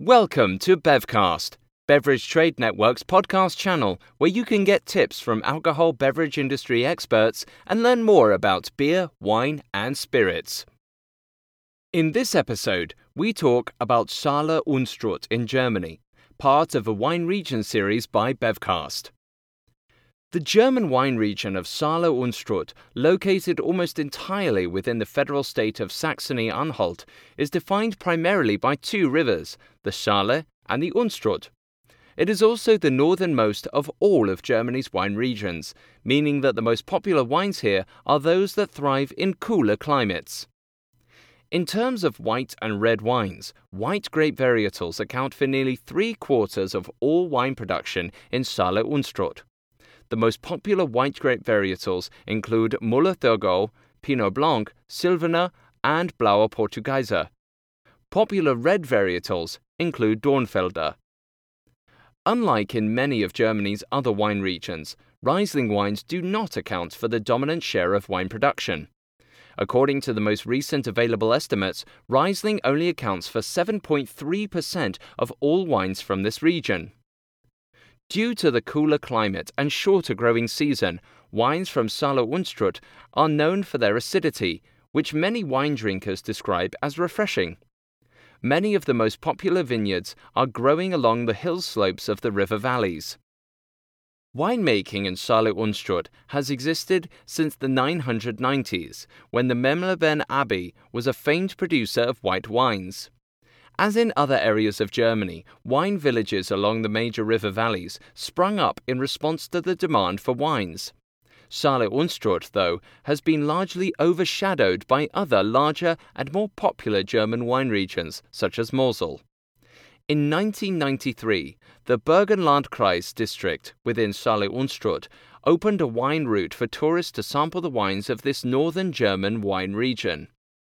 Welcome to Bevcast, Beverage Trade Network's podcast channel, where you can get tips from alcohol beverage industry experts and learn more about beer, wine, and spirits. In this episode, we talk about Saale Unstrut in Germany, part of a wine region series by Bevcast. The German wine region of Saale Unstrut, located almost entirely within the federal state of Saxony Anhalt, is defined primarily by two rivers, the Saale and the Unstrut. It is also the northernmost of all of Germany's wine regions, meaning that the most popular wines here are those that thrive in cooler climates. In terms of white and red wines, white grape varietals account for nearly three quarters of all wine production in Saale Unstrut. The most popular white grape varietals include Müller-Thurgau, Pinot Blanc, Silvaner, and Blauer Portugieser. Popular red varietals include Dornfelder. Unlike in many of Germany's other wine regions, Riesling wines do not account for the dominant share of wine production. According to the most recent available estimates, Riesling only accounts for 7.3% of all wines from this region. Due to the cooler climate and shorter growing season, wines from Saale Unstrut are known for their acidity, which many wine drinkers describe as refreshing. Many of the most popular vineyards are growing along the hill slopes of the river valleys. Winemaking in Saale Unstrut has existed since the 990s, when the Memleben Abbey was a famed producer of white wines. As in other areas of Germany, wine villages along the major river valleys sprung up in response to the demand for wines. Saale Unstrut, though, has been largely overshadowed by other larger and more popular German wine regions, such as Mosel. In 1993, the Burgenlandkreis district within Saale Unstrut opened a wine route for tourists to sample the wines of this northern German wine region.